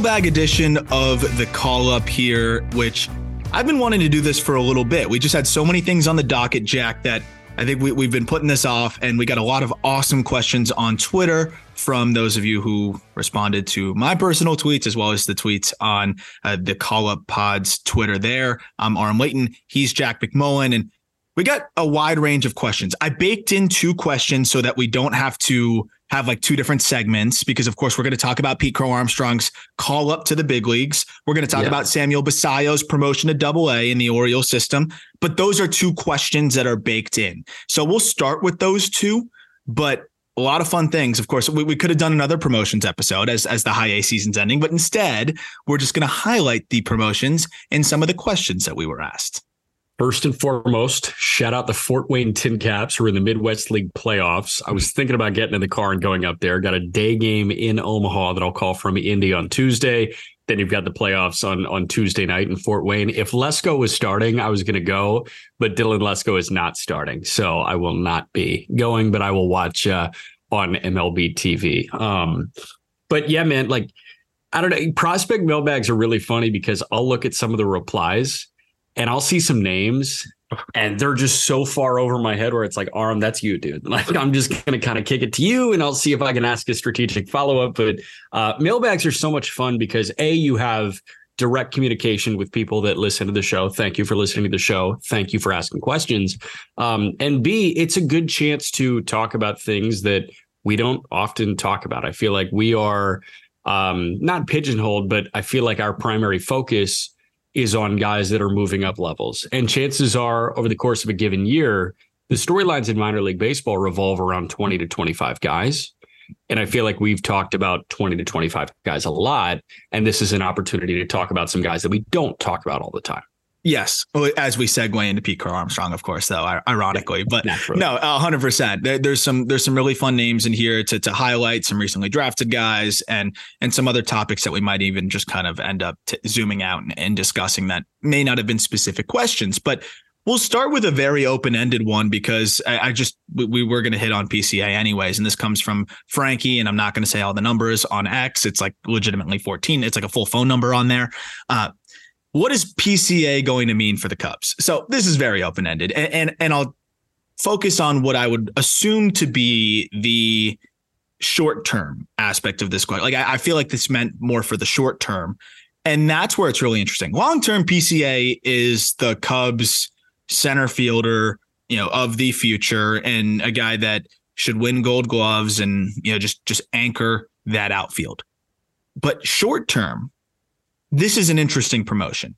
Mailbag edition of the call up here, which I've been wanting to do this for a little bit. We just had so many things on the docket, Jack, that I think we, we've been putting this off, and we got a lot of awesome questions on Twitter from those of you who responded to my personal tweets as well as the tweets on uh, the call up pods Twitter. There, I'm Aram Leighton. He's Jack McMullen, and we got a wide range of questions. I baked in two questions so that we don't have to have like two different segments because of course we're going to talk about Pete Crow Armstrong's call up to the big leagues. We're going to talk Yeah. about Samuel Basallo's promotion to double A in the Orioles system. But those are two questions that are baked in. So we'll start with those two, but a lot of fun things. Of course, we, we could have done another promotions episode as, as the high A season's ending, but instead we're just going to highlight the promotions and some of the questions that we were asked. First and foremost, shout out the Fort Wayne Tin Caps who are in the Midwest League playoffs. I was thinking about getting in the car and going up there. Got a day game in Omaha that I'll call from Indy on Tuesday. Then you've got the playoffs on on Tuesday night in Fort Wayne. If Lesko was starting, I was going to go, but Dylan Lesko is not starting, so I will not be going. But I will watch uh, on MLB TV. Um, but yeah, man, like I don't know. Prospect mailbags are really funny because I'll look at some of the replies and I'll see some names and they're just so far over my head where it's like, Aram, that's you, dude. Like, I'm just going to kind of kick it to you and I'll see if I can ask a strategic follow up. But uh, mailbags are so much fun because A, you have direct communication with people that listen to the show. Thank you for listening to the show. Thank you for asking questions. Um, and B, it's a good chance to talk about things that we don't often talk about. I feel like we are um, not pigeonholed, but I feel like our primary focus is on guys that are moving up levels. And chances are, over the course of a given year, the storylines in minor league baseball revolve around 20 to 25 guys. And I feel like we've talked about 20 to 25 guys a lot. And this is an opportunity to talk about some guys that we don't talk about all the time. Yes, as we segue into Pete Crow Armstrong, of course, though, ironically, but Naturally. no, hundred percent. There's some there's some really fun names in here to to highlight some recently drafted guys and and some other topics that we might even just kind of end up t- zooming out and, and discussing that may not have been specific questions, but we'll start with a very open ended one because I, I just we, we were going to hit on PCA anyways, and this comes from Frankie, and I'm not going to say all the numbers on X. It's like legitimately 14. It's like a full phone number on there. Uh, what is PCA going to mean for the Cubs? So this is very open ended, and, and and I'll focus on what I would assume to be the short term aspect of this question. Like I, I feel like this meant more for the short term, and that's where it's really interesting. Long term, PCA is the Cubs center fielder, you know, of the future, and a guy that should win gold gloves and you know just just anchor that outfield. But short term, this is an interesting promotion.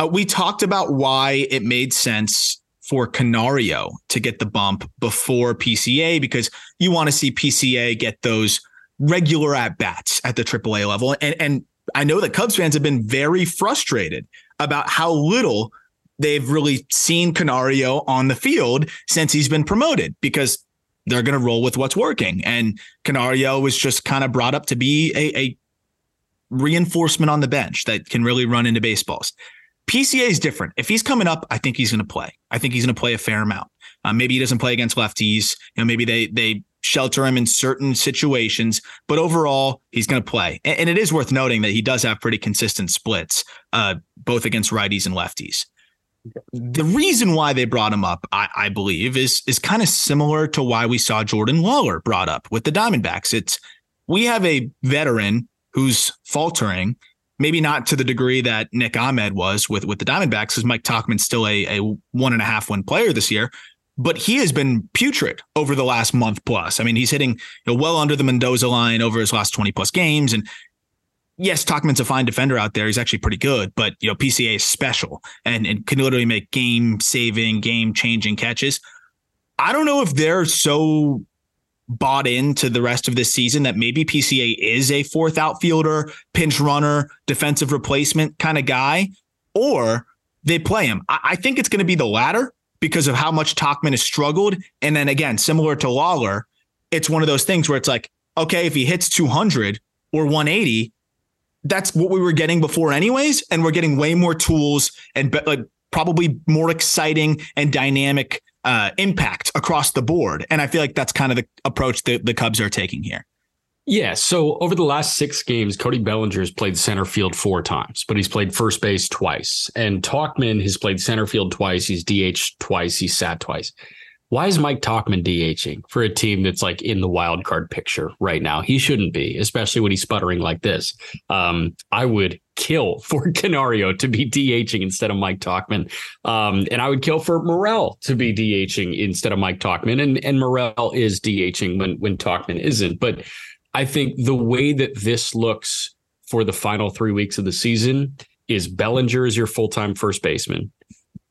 Uh, we talked about why it made sense for Canario to get the bump before PCA because you want to see PCA get those regular at bats at the AAA level. And, and I know that Cubs fans have been very frustrated about how little they've really seen Canario on the field since he's been promoted because they're going to roll with what's working. And Canario was just kind of brought up to be a, a reinforcement on the bench that can really run into baseballs. PCA is different. If he's coming up, I think he's going to play. I think he's going to play a fair amount. Uh, maybe he doesn't play against lefties. You know, maybe they they shelter him in certain situations, but overall, he's going to play. And, and, it is worth noting that he does have pretty consistent splits, uh, both against righties and lefties. The reason why they brought him up, I, I believe, is is kind of similar to why we saw Jordan Lawlar brought up with the Diamondbacks. It's we have a veteran who's faltering, maybe not to the degree that Nick Ahmed was with with the Diamondbacks, because Mike Tauchman's still a, a one and a half win player this year, but he has been putrid over the last month plus. I mean, he's hitting you know, well under the Mendoza line over his last 20 plus games. And yes, Tauchman's a fine defender out there. He's actually pretty good, but you know, PCA is special and, and can literally make game saving, game changing catches. I don't know if they're so bought into the rest of this season that maybe PCA is a fourth outfielder, pinch runner, defensive replacement kind of guy, or they play him. I, I think it's going to be the latter because of how much Tauchman has struggled. And then again, similar to Lawlar, it's one of those things where it's like, okay, if he hits 200 or 180, that's what we were getting before, anyways. And we're getting way more tools and be- like probably more exciting and dynamic uh, impact across the board. And I feel like that's kind of the approach that the Cubs are taking here. Yeah. So over the last six games, Cody Bellinger has played center field four times, but he's played first base twice. And Tauchman has played center field twice. He's DH twice. He's sat twice. Why is Mike Tauchman DHing for a team that's like in the wild card picture right now? He shouldn't be, especially when he's sputtering like this. Um, I would kill for Canario to be DHing instead of Mike Tauchman. Um, and I would kill for Morel to be DHing instead of Mike Tauchman. And, and Morel is DHing when, when Tauchman isn't. But I think the way that this looks for the final three weeks of the season is Bellinger is your full time first baseman.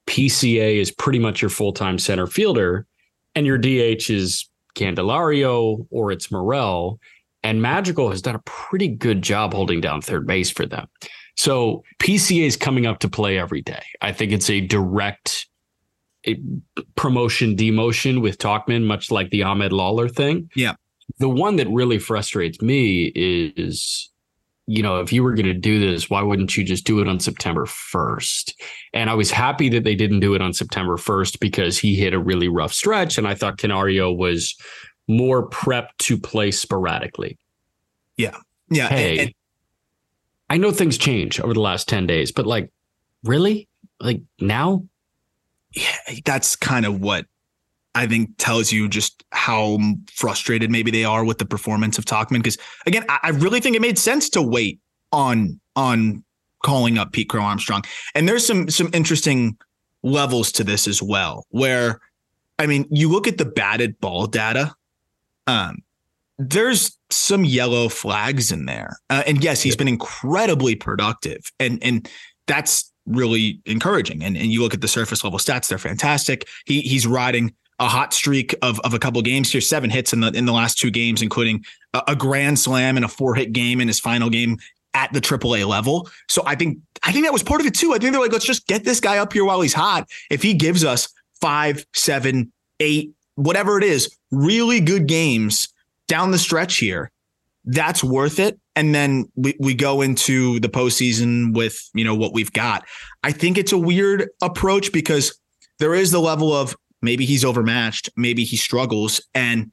PCA is pretty much your full time center fielder. And your DH is Candelario or it's Morel. And Madrigal has done a pretty good job holding down third base for them. So PCA is coming up to play every day. I think it's a direct promotion demotion with Tauchman, much like the Ahmed Lawlar thing. Yeah. The one that really frustrates me is, you know, if you were going to do this, why wouldn't you just do it on September 1st? And I was happy that they didn't do it on September 1st because he hit a really rough stretch. And I thought Canario was more prepped to play sporadically. Yeah. Yeah. Hey, and- I know things change over the last 10 days, but like, really? Like now? Yeah, that's kind of what I think tells you just how frustrated maybe they are with the performance of Tauchman. Because again, I, I really think it made sense to wait on on calling up Pete Crow Armstrong. And there's some some interesting levels to this as well, where I mean, you look at the batted ball data. Um, there's some yellow flags in there, uh, and yes, he's been incredibly productive, and and that's really encouraging. And and you look at the surface level stats; they're fantastic. He he's riding a hot streak of, of a couple games here, seven hits in the in the last two games, including a, a grand slam and a four hit game in his final game at the AAA level. So I think I think that was part of it too. I think they're like, let's just get this guy up here while he's hot. If he gives us five, seven, eight, whatever it is, really good games down the stretch here, that's worth it. And then we, we go into the postseason with, you know, what we've got. I think it's a weird approach because there is the level of Maybe he's overmatched. Maybe he struggles. And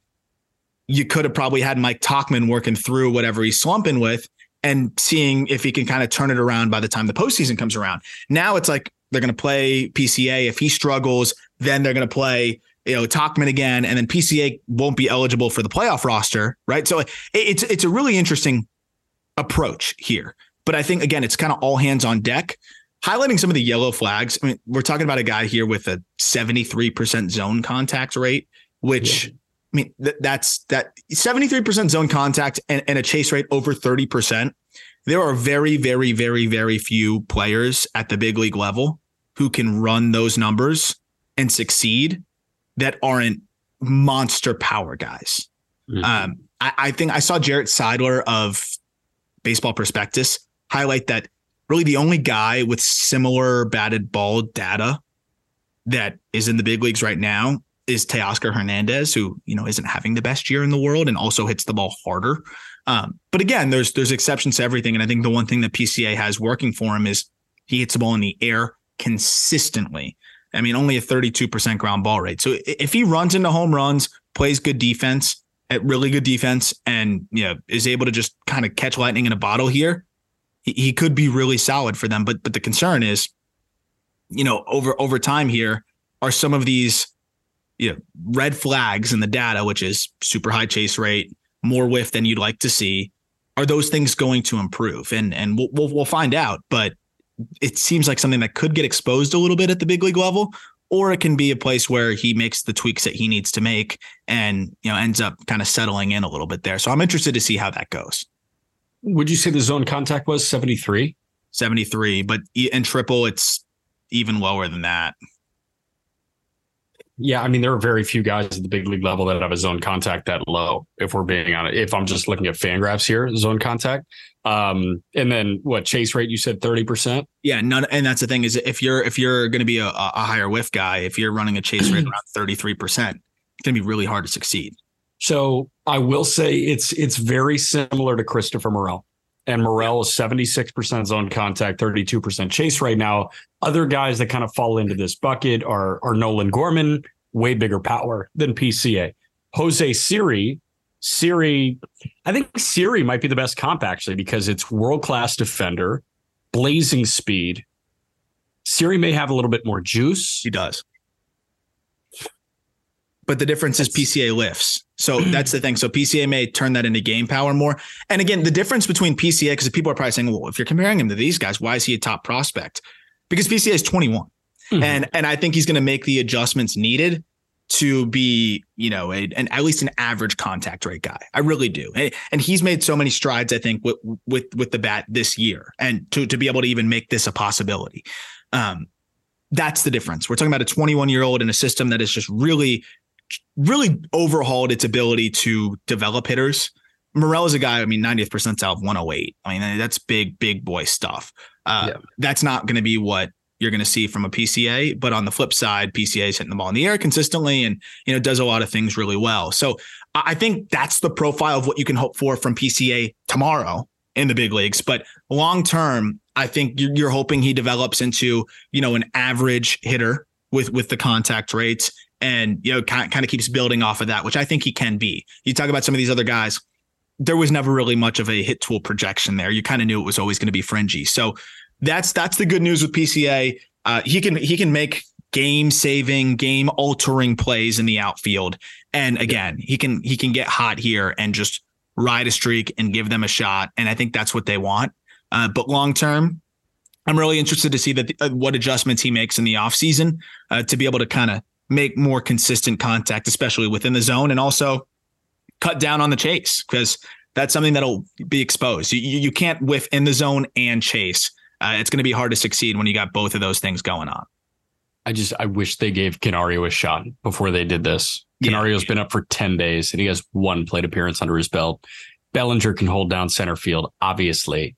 you could have probably had Mike Tauchman working through whatever he's slumping with and seeing if he can kind of turn it around by the time the postseason comes around. Now it's like they're going to play PCA. If he struggles, then they're going to play you know Tauchman again, and then PCA won't be eligible for the playoff roster, right? So it's it's a really interesting approach here. But I think again, it's kind of all hands on deck highlighting some of the yellow flags. I mean, we're talking about a guy here with a 73% zone contact rate, which yeah. mean, th- that's that 73% zone contact and, and a chase rate over 30%. There are very, very, very, very few players at the big league level who can run those numbers and succeed that aren't monster power guys. Mm-hmm. Um, I, I, think I saw Jarrett Seidler of Baseball Prospectus highlight that really the only guy with similar batted ball data that is in the big leagues right now is Teoscar Hernandez, who you know isn't having the best year in the world and also hits the ball harder. Um, but again, there's there's exceptions to everything, and I think the one thing that PCA has working for him is he hits the ball in the air consistently. I mean, only a 32% ground ball rate. So if he runs into home runs, plays good defense, at really good defense, and you know is able to just kind of catch lightning in a bottle here, he, he could be really solid for them. But but the concern is, you know, over over time here are some of these you know red flags in the data, which is super high chase rate, more whiff than you'd like to see. Are those things going to improve? And and we'll we'll, we'll find out. But it seems like something that could get exposed a little bit at the big league level, or it can be a place where he makes the tweaks that he needs to make and you know ends up kind of settling in a little bit there. So I'm interested to see how that goes. Would you say the zone contact was 73? 73, but in triple it's even lower than that. Yeah, I mean there are very few guys at the big league level that have a zone contact that low. If we're being honest, if I'm just looking at Fangraphs here, zone contact. Um, and then what chase rate? You said thirty percent. Yeah, none. And that's the thing is if you're if you're going to be a, a higher whiff guy, if you're running a chase rate around thirty three percent, it's going to be really hard to succeed. So I will say it's it's very similar to Christopher Morel. And Morel is 76% zone contact, 32% chase right now. Other guys that kind of fall into this bucket are, are Nolan Gorman, way bigger power than PCA. Jose Siri, Siri, I think Siri might be the best comp actually because it's world class defender, blazing speed. Siri may have a little bit more juice. He does. But the difference is PCA lifts. So that's the thing. So PCA may turn that into game power more. And again, the difference between PCA, because people are probably saying, well, if you're comparing him to these guys, why is he a top prospect? Because PCA is 21. Mm-hmm. And and I think he's going to make the adjustments needed to be, you know, a, an at least an average contact rate guy. I really do. And, and he's made so many strides, I think, with with with the bat this year, and to to be able to even make this a possibility. Um, that's the difference. We're talking about a 21 year old in a system that is just really really overhauled its ability to develop hitters. Morel is a guy, I mean, 90th percentile of 108. I mean, that's big, big boy stuff. Uh, yeah. That's not going to be what you're going to see from a PCA. But on the flip side, PCA is hitting the ball in the air consistently and, you know, does a lot of things really well. So I think that's the profile of what you can hope for from PCA tomorrow in the big leagues. But long term, I think you're hoping he develops into, you know, an average hitter with with the contact rates and you know kind, kind of keeps building off of that, which I think he can be. You talk about some of these other guys, there was never really much of a hit tool projection there. You kind of knew it was always going to be fringy. So that's that's the good news with PCA. Uh, he can he can make game saving, game altering plays in the outfield, and again, he can he can get hot here and just ride a streak and give them a shot. And I think that's what they want. Uh, but long term, I'm really interested to see that uh, what adjustments he makes in the offseason uh, to be able to kind of make more consistent contact, especially within the zone, and also cut down on the chase because that's something that'll be exposed. You, you can't whiff in the zone and chase. Uh, it's going to be hard to succeed when you got both of those things going on. I just I wish they gave Canario a shot before they did this. Canario's yeah. been up for 10 days and he has one plate appearance under his belt. Bellinger can hold down center field, obviously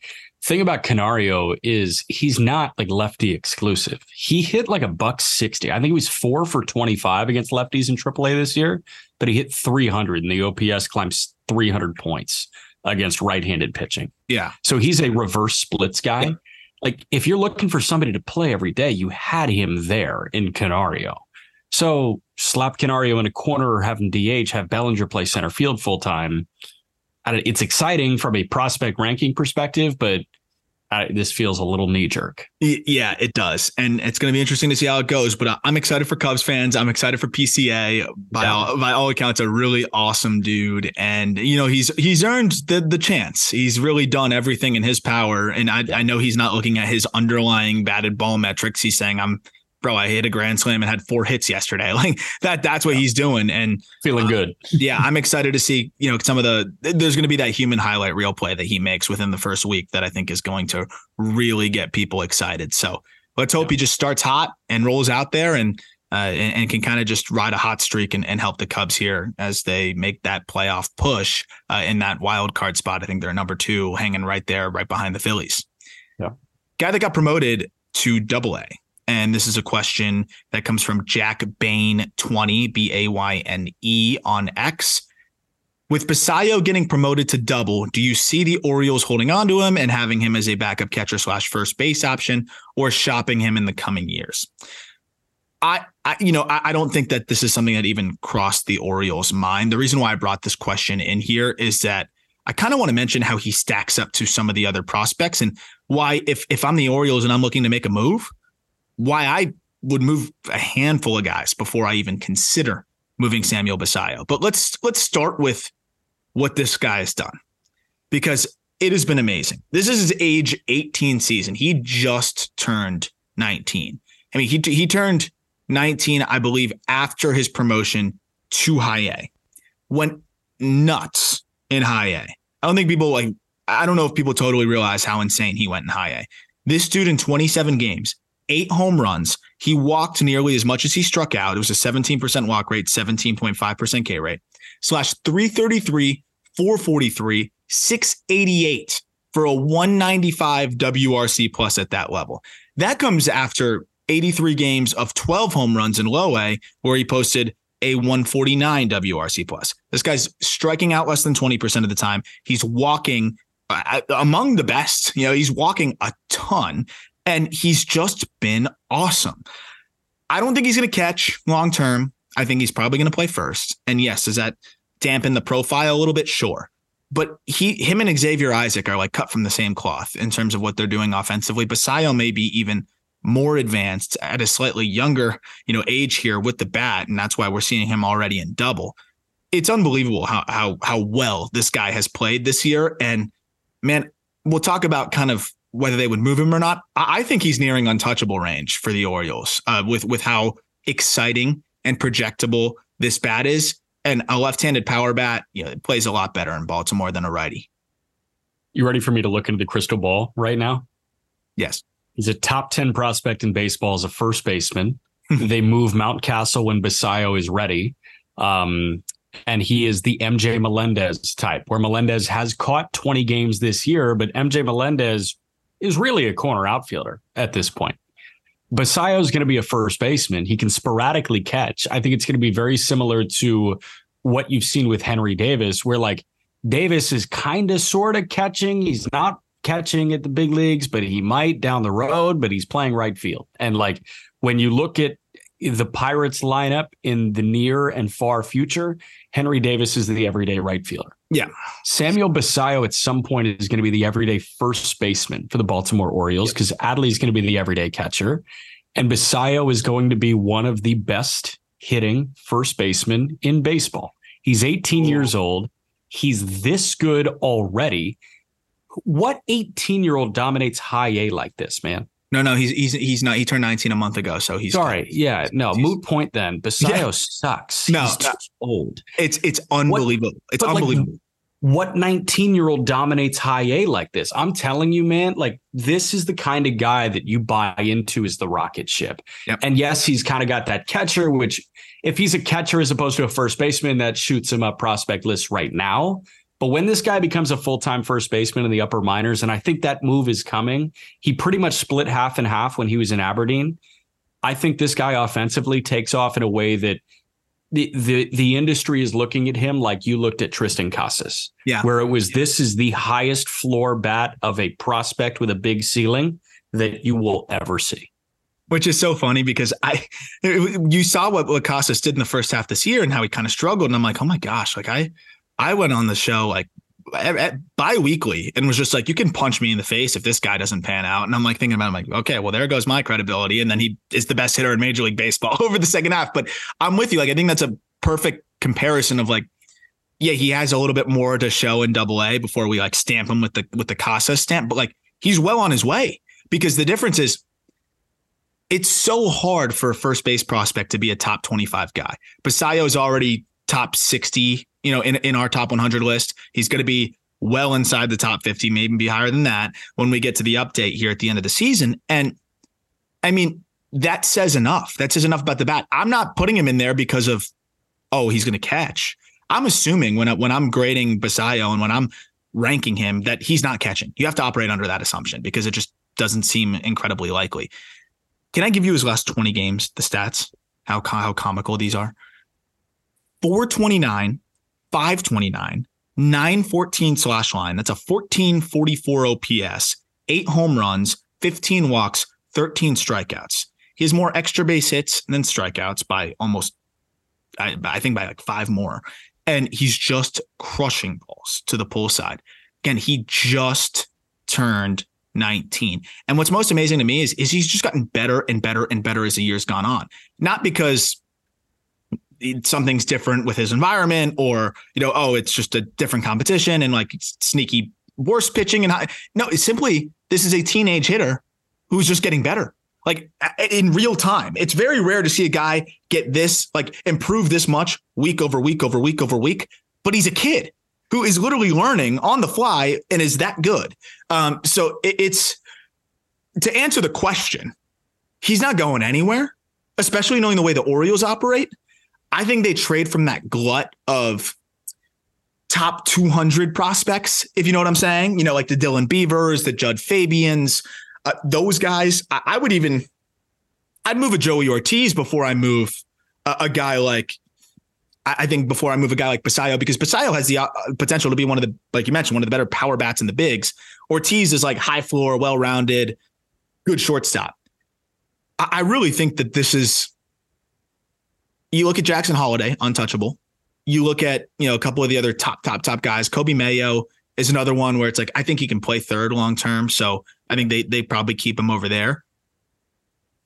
thing about Canario is he's not like lefty exclusive. He hit like a buck 60. I think he was four for 25 against lefties in AAA this year, but he hit 300 and the OPS climbs 300 points against right handed pitching. Yeah. So he's a reverse splits guy. Yeah. Like if you're looking for somebody to play every day, you had him there in Canario. So slap Canario in a corner or have him DH, have Bellinger play center field full time it's exciting from a prospect ranking perspective, but this feels a little knee jerk. Yeah, it does, and it's going to be interesting to see how it goes. But uh, I'm excited for Cubs fans. I'm excited for PCA. By yeah. all by all accounts, a really awesome dude, and you know he's he's earned the the chance. He's really done everything in his power, and I. I know he's not looking at his underlying batted ball metrics. He's saying I'm bro, I hit a grand slam and had four hits yesterday. Like that, that's what he's doing. And feeling uh, good. yeah. I'm excited to see, you know, some of the, there's going to be that human highlight reel play that he makes within the first week that I think is going to really get people excited. So let's hope yeah. he just starts hot and rolls out there and, uh, and, and, can kind of just ride a hot streak and, and, help the Cubs here as they make that playoff push uh, in that wild card spot. I think they're number two, hanging right there, right behind the Phillies. Yeah, guy that got promoted to Double A, and this is a question that comes from Jack Bayne twenty B A Y N E on X. With Basallo getting promoted to double, do you see the Orioles holding on to him and having him as a backup catcher slash first base option, or shopping him in the coming years? I, I, you know, I, I, don't think that this is something that even crossed the Orioles' mind. The reason why I brought this question in here is that I kind of want to mention how he stacks up to some of the other prospects and why, if if I'm the Orioles and I'm looking to make a move, why I would move a handful of guys before I even consider moving Samuel Basallo. But let's let's start with what this guy has done because it has been amazing. This is his age 18 season. He just turned 19. I mean, he he turned 19, I believe, after his promotion to high A. Went nuts in high A. I don't think people like, I don't know if people totally realize how insane he went in high A. This dude in 27 games, eight home runs. He walked nearly as much as he struck out. It was a 17% walk rate, 17.5% K rate, slash 333, 443, 688 for a 195 WRC plus at that level. That comes after 83 games of 12 home runs in low A, where he posted a 149 WRC plus. This guy's striking out less than 20% of the time. He's walking uh, among the best. You know, he's walking a ton and he's just been awesome. I don't think he's going to catch long term. I think he's probably going to play first. And yes, does that dampen the profile a little bit? Sure. But he, him and Xavier Isaac are like cut from the same cloth in terms of what they're doing offensively. Basallo may be even more advanced at a slightly younger, you know, age here with the bat, and that's why we're seeing him already in double. It's unbelievable how how how well this guy has played this year. And man, we'll talk about kind of whether they would move him or not. I, I think he's nearing untouchable range for the Orioles uh, with with how exciting and projectable this bat is. And a left-handed power bat, you know, it plays a lot better in Baltimore than a righty. You ready for me to look into the crystal ball right now? Yes. He's a top 10 prospect in baseball as a first baseman. they move Mountcastle when Basallo is ready. Um, and he is the MJ Melendez type, where Melendez has caught 20 games this year, but MJ Melendez is really a corner outfielder at this point. Basallo is going to be a first baseman. He can sporadically catch. I think it's going to be very similar to what you've seen with Henry Davis, where like Davis is kind of sort of catching. He's not catching at the big leagues, but he might down the road, but he's playing right field. And like when you look at the Pirates lineup in the near and far future, Henry Davis is the everyday right fielder. Yeah. Samuel Basallo at some point is going to be the everyday first baseman for the Baltimore Orioles because yep. Adley is going to be the everyday catcher. And Basallo is going to be one of the best hitting first basemen in baseball. He's 18 Ooh. years old. He's this good already what 18 year old dominates high A like this, man? No, no, he's he's he's not. He turned 19 a month ago, so he's sorry. yeah, no, moot point. Then Basallo yeah. sucks. No, he's old. It's it's unbelievable. What, it's unbelievable. Like, what 19 year old dominates high A like this? I'm telling you, man, like this is the kind of guy that you buy into as the rocket ship. Yep. And yes, he's kind of got that catcher, which if he's a catcher as opposed to a first baseman, that shoots him up prospect list right now. But when this guy becomes a full time first baseman in the upper minors, and I think that move is coming, he pretty much split half and half when he was in Aberdeen. I think this guy offensively takes off in a way that the the the industry is looking at him like you looked at Triston Casas. Yeah. Where it was this is the highest floor bat of a prospect with a big ceiling that you will ever see. Which is so funny because I you saw what, what Casas did in the first half this year and how he kind of struggled. And I'm like, oh my gosh, like I I went on the show like bi-weekly and was just like you can punch me in the face if this guy doesn't pan out. And i'm like thinking about it, i'm like okay well there goes my credibility. And then he is the best hitter in major league baseball over the second half. But i'm with you like i think that's a perfect comparison of like yeah he has a little bit more to show in double a before we like stamp him with the with the casa stamp but like he's well on his way. Because the difference is it's so hard for a first base prospect to be a top 25 guy. Basallo is already top 60, you know, in, in our top 100 list. He's going to be well inside the top 50, maybe be higher than that when we get to the update here at the end of the season. And I mean, that says enough. That says enough about the bat. I'm not putting him in there because of, oh, he's going to catch. I'm assuming when I, when I'm grading Basallo and when I'm ranking him that he's not catching. You have to operate under that assumption because it just doesn't seem incredibly likely. Can I give you his last 20 games, the stats? How how comical these are. 429, 529, 914 slash line. That's a 1444 OPS, eight home runs, 15 walks, 13 strikeouts. He has more extra base hits than strikeouts by almost, I, I think by like five more. And he's just crushing balls to the pull side. Again, he just turned 19. And what's most amazing to me is, is he's just gotten better and better and better as the years gone on. Not because something's different with his environment or, you know, oh, it's just a different competition and like sneaky worse pitching and high. no, it's simply this is a teenage hitter who's just getting better. Like in real time. It's very rare to see a guy get this, like improve this much week over week over week over week, but he's a kid who is literally learning on the fly and is that good. Um, so it, it's to answer the question, he's not going anywhere, especially knowing the way the Orioles operate. I think they trade from that glut of top 200 prospects, if you know what I'm saying. You know, like the Dylan Beavers, the Jud Fabians, uh, those guys. I, I, would even, I'd move a Joey Ortiz before I move a, a guy like I think before I move a guy like Basallo, because Basallo has the uh, potential to be one of the, like you mentioned, one of the better power bats in the bigs. Ortiz is like high floor, well rounded, good shortstop. I, I really think that this is. You look at Jackson Holliday, untouchable. You look at you know a couple of the other top, top, top guys. Coby Mayo is another one where it's like I think he can play third long term, so I think they they probably keep him over there.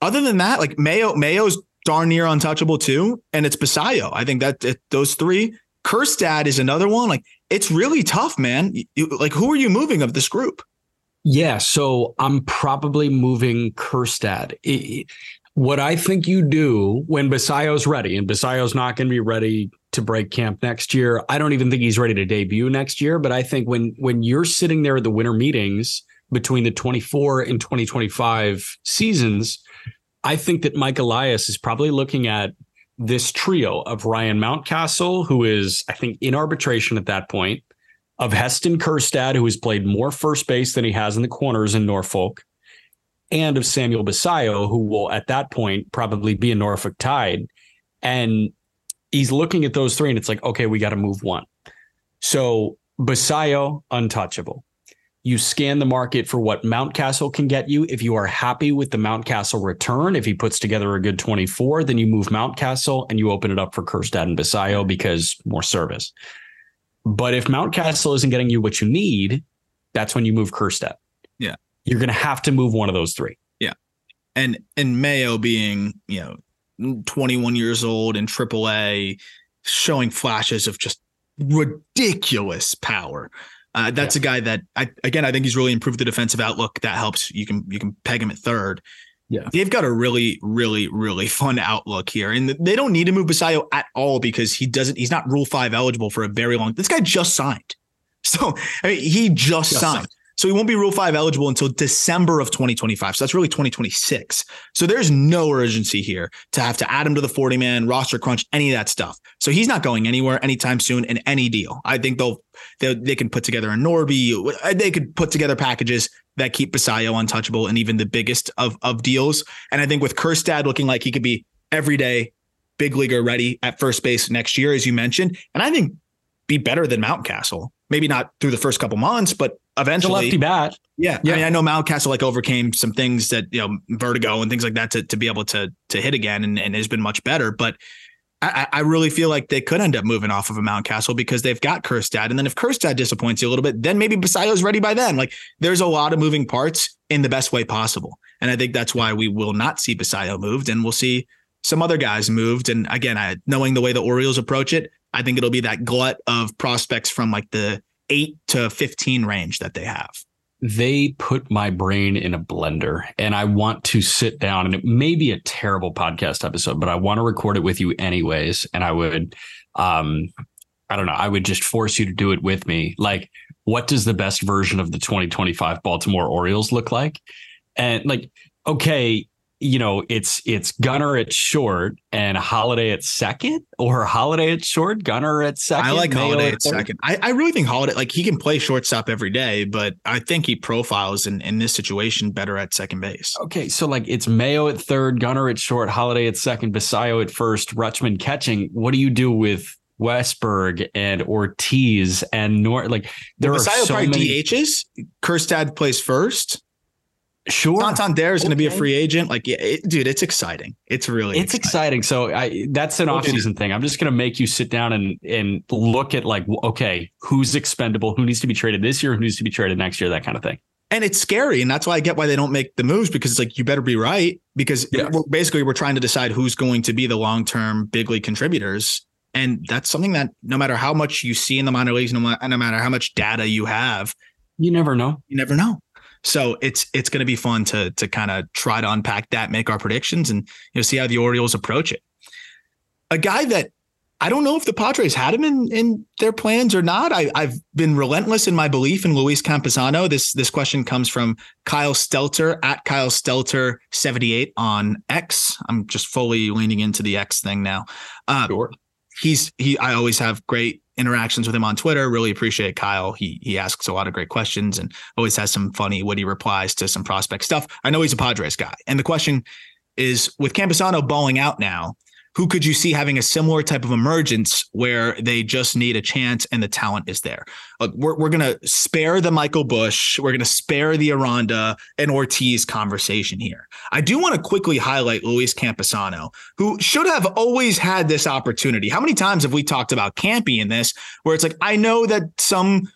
Other than that, like Mayo, Mayo's darn near untouchable too. And it's Basallo. I think that it, those three. Kjerstad is another one. Like it's really tough, man. You, like who are you moving of this group? Yeah, so I'm probably moving Kjerstad. It, what I think you do when Basallo's ready, and Basallo's not going to be ready to break camp next year. I don't even think he's ready to debut next year. But I think when when you're sitting there at the winter meetings between the 24 and 2025 seasons, I think that Mike Elias is probably looking at this trio of Ryan Mountcastle, who is, I think, in arbitration at that point, of Heston Kjerstad, who has played more first base than he has in the corners in Norfolk, and of Samuel Basallo, who will at that point probably be a Norfolk Tide. And he's looking at those three, and it's like, okay, we got to move one. So Basallo, untouchable. You scan the market for what Mountcastle can get you. If you are happy with the Mountcastle return, if he puts together a good 24, then you move Mountcastle and you open it up for Kjerstad and Basallo because more service. But if Mountcastle isn't getting you what you need, that's when you move Kjerstad. Yeah. You're going to have to move one of those three. Yeah. And and Mayo being, you know, 21 years old in AAA, showing flashes of just ridiculous power. Uh, that's yeah. a guy that I again I think he's really improved the defensive outlook. That helps. You can you can peg him at third. Yeah, they've got a really really really fun outlook here, and they don't need to move Basallo at all because he doesn't. He's not Rule Five eligible for a very long. This guy just signed, so I mean he just, just signed. signed. So he won't be Rule 5 eligible until December of 2025. So that's really 2026. So there's no urgency here to have to add him to the 40 man roster crunch, any of that stuff. So he's not going anywhere anytime soon in any deal. I think they'll, they, they can put together a Norby. Uh, they could put together packages that keep Basallo untouchable and even the biggest of, of deals. And I think with Kjerstad looking like he could be everyday big leaguer ready at first base next year, as you mentioned, and I think be better than Mountcastle. Maybe not through the first couple months, but eventually. The lefty bat. Yeah. yeah. I mean, I know Mountcastle like overcame some things that, you know, vertigo and things like that to, to be able to to hit again and, and has been much better. But I, I really feel like they could end up moving off of a Mountcastle because they've got Kjerstad. And then if Kjerstad disappoints you a little bit, then maybe Basallo's ready by then. Like there's a lot of moving parts in the best way possible. And I think that's why we will not see Basallo moved and we'll see some other guys moved. And again, I, knowing the way the Orioles approach it, I think it'll be that glut of prospects from like the eight to 15 range that they have. they put my brain in a blender and I want to sit down and it may be a terrible podcast episode, but I want to record it with you anyways. And I would, um, I don't know, I would just force you to do it with me. Like, what does the best version of the 2025 Baltimore Orioles look like? And like, okay, you know, it's it's Gunnar at short and Holliday at second, or Holliday at short, Gunnar at second. I like Mayo Holliday at second. I, I really think Holliday like he can play shortstop every day, but I think he profiles in, in this situation better at second base. Okay, so like it's Mayo at third, Gunnar at short, Holliday at second, Basallo at first, Rutschman catching. What do you do with Westburg and Ortiz and Nor? Like there Basallo are so many. DHs. Kjerstad plays first. Sure, Santander is going to be a free agent. Like, yeah, it, dude, it's exciting. It's really it's exciting. So I that's an We'll do offseason thing. I'm just going to make you sit down and and look at like okay, who's expendable, who needs to be traded this year, who needs to be traded next year, that kind of thing. and it's scary and that's why i get why they don't make the moves because it's like you better be right because Yeah. we're, basically we're trying to decide who's going to be the long-term big league contributors and that's something that no matter how much you see in the minor leagues no, no matter how much data you have You never know. you never know so it's it's going to be fun to to kind of try to unpack that make our predictions and you know see how the orioles approach it a guy that I don't know if the Padres had him in, in their plans or not. I, I've been relentless in my belief in Luis Campusano. This this question comes from Kyle Stelter at Kyle Stelter 78 on X. I'm just fully leaning into the X thing now. Uh, Sure. He's he I always have great interactions with him on Twitter. Really appreciate Kyle. He he asks a lot of great questions and always has some funny, witty replies to some prospect stuff. I know he's a Padres guy. And the question is with Campusano bowling out now, who could you see having a similar type of emergence where they just need a chance and the talent is there? Look, we're, we're going to spare the Michael Busch. We're going to spare the Aranda and Ortiz conversation here. I do want to quickly highlight Luis Campusano, who should have always had this opportunity. How many times have we talked about Campy in this, where it's like, I know that some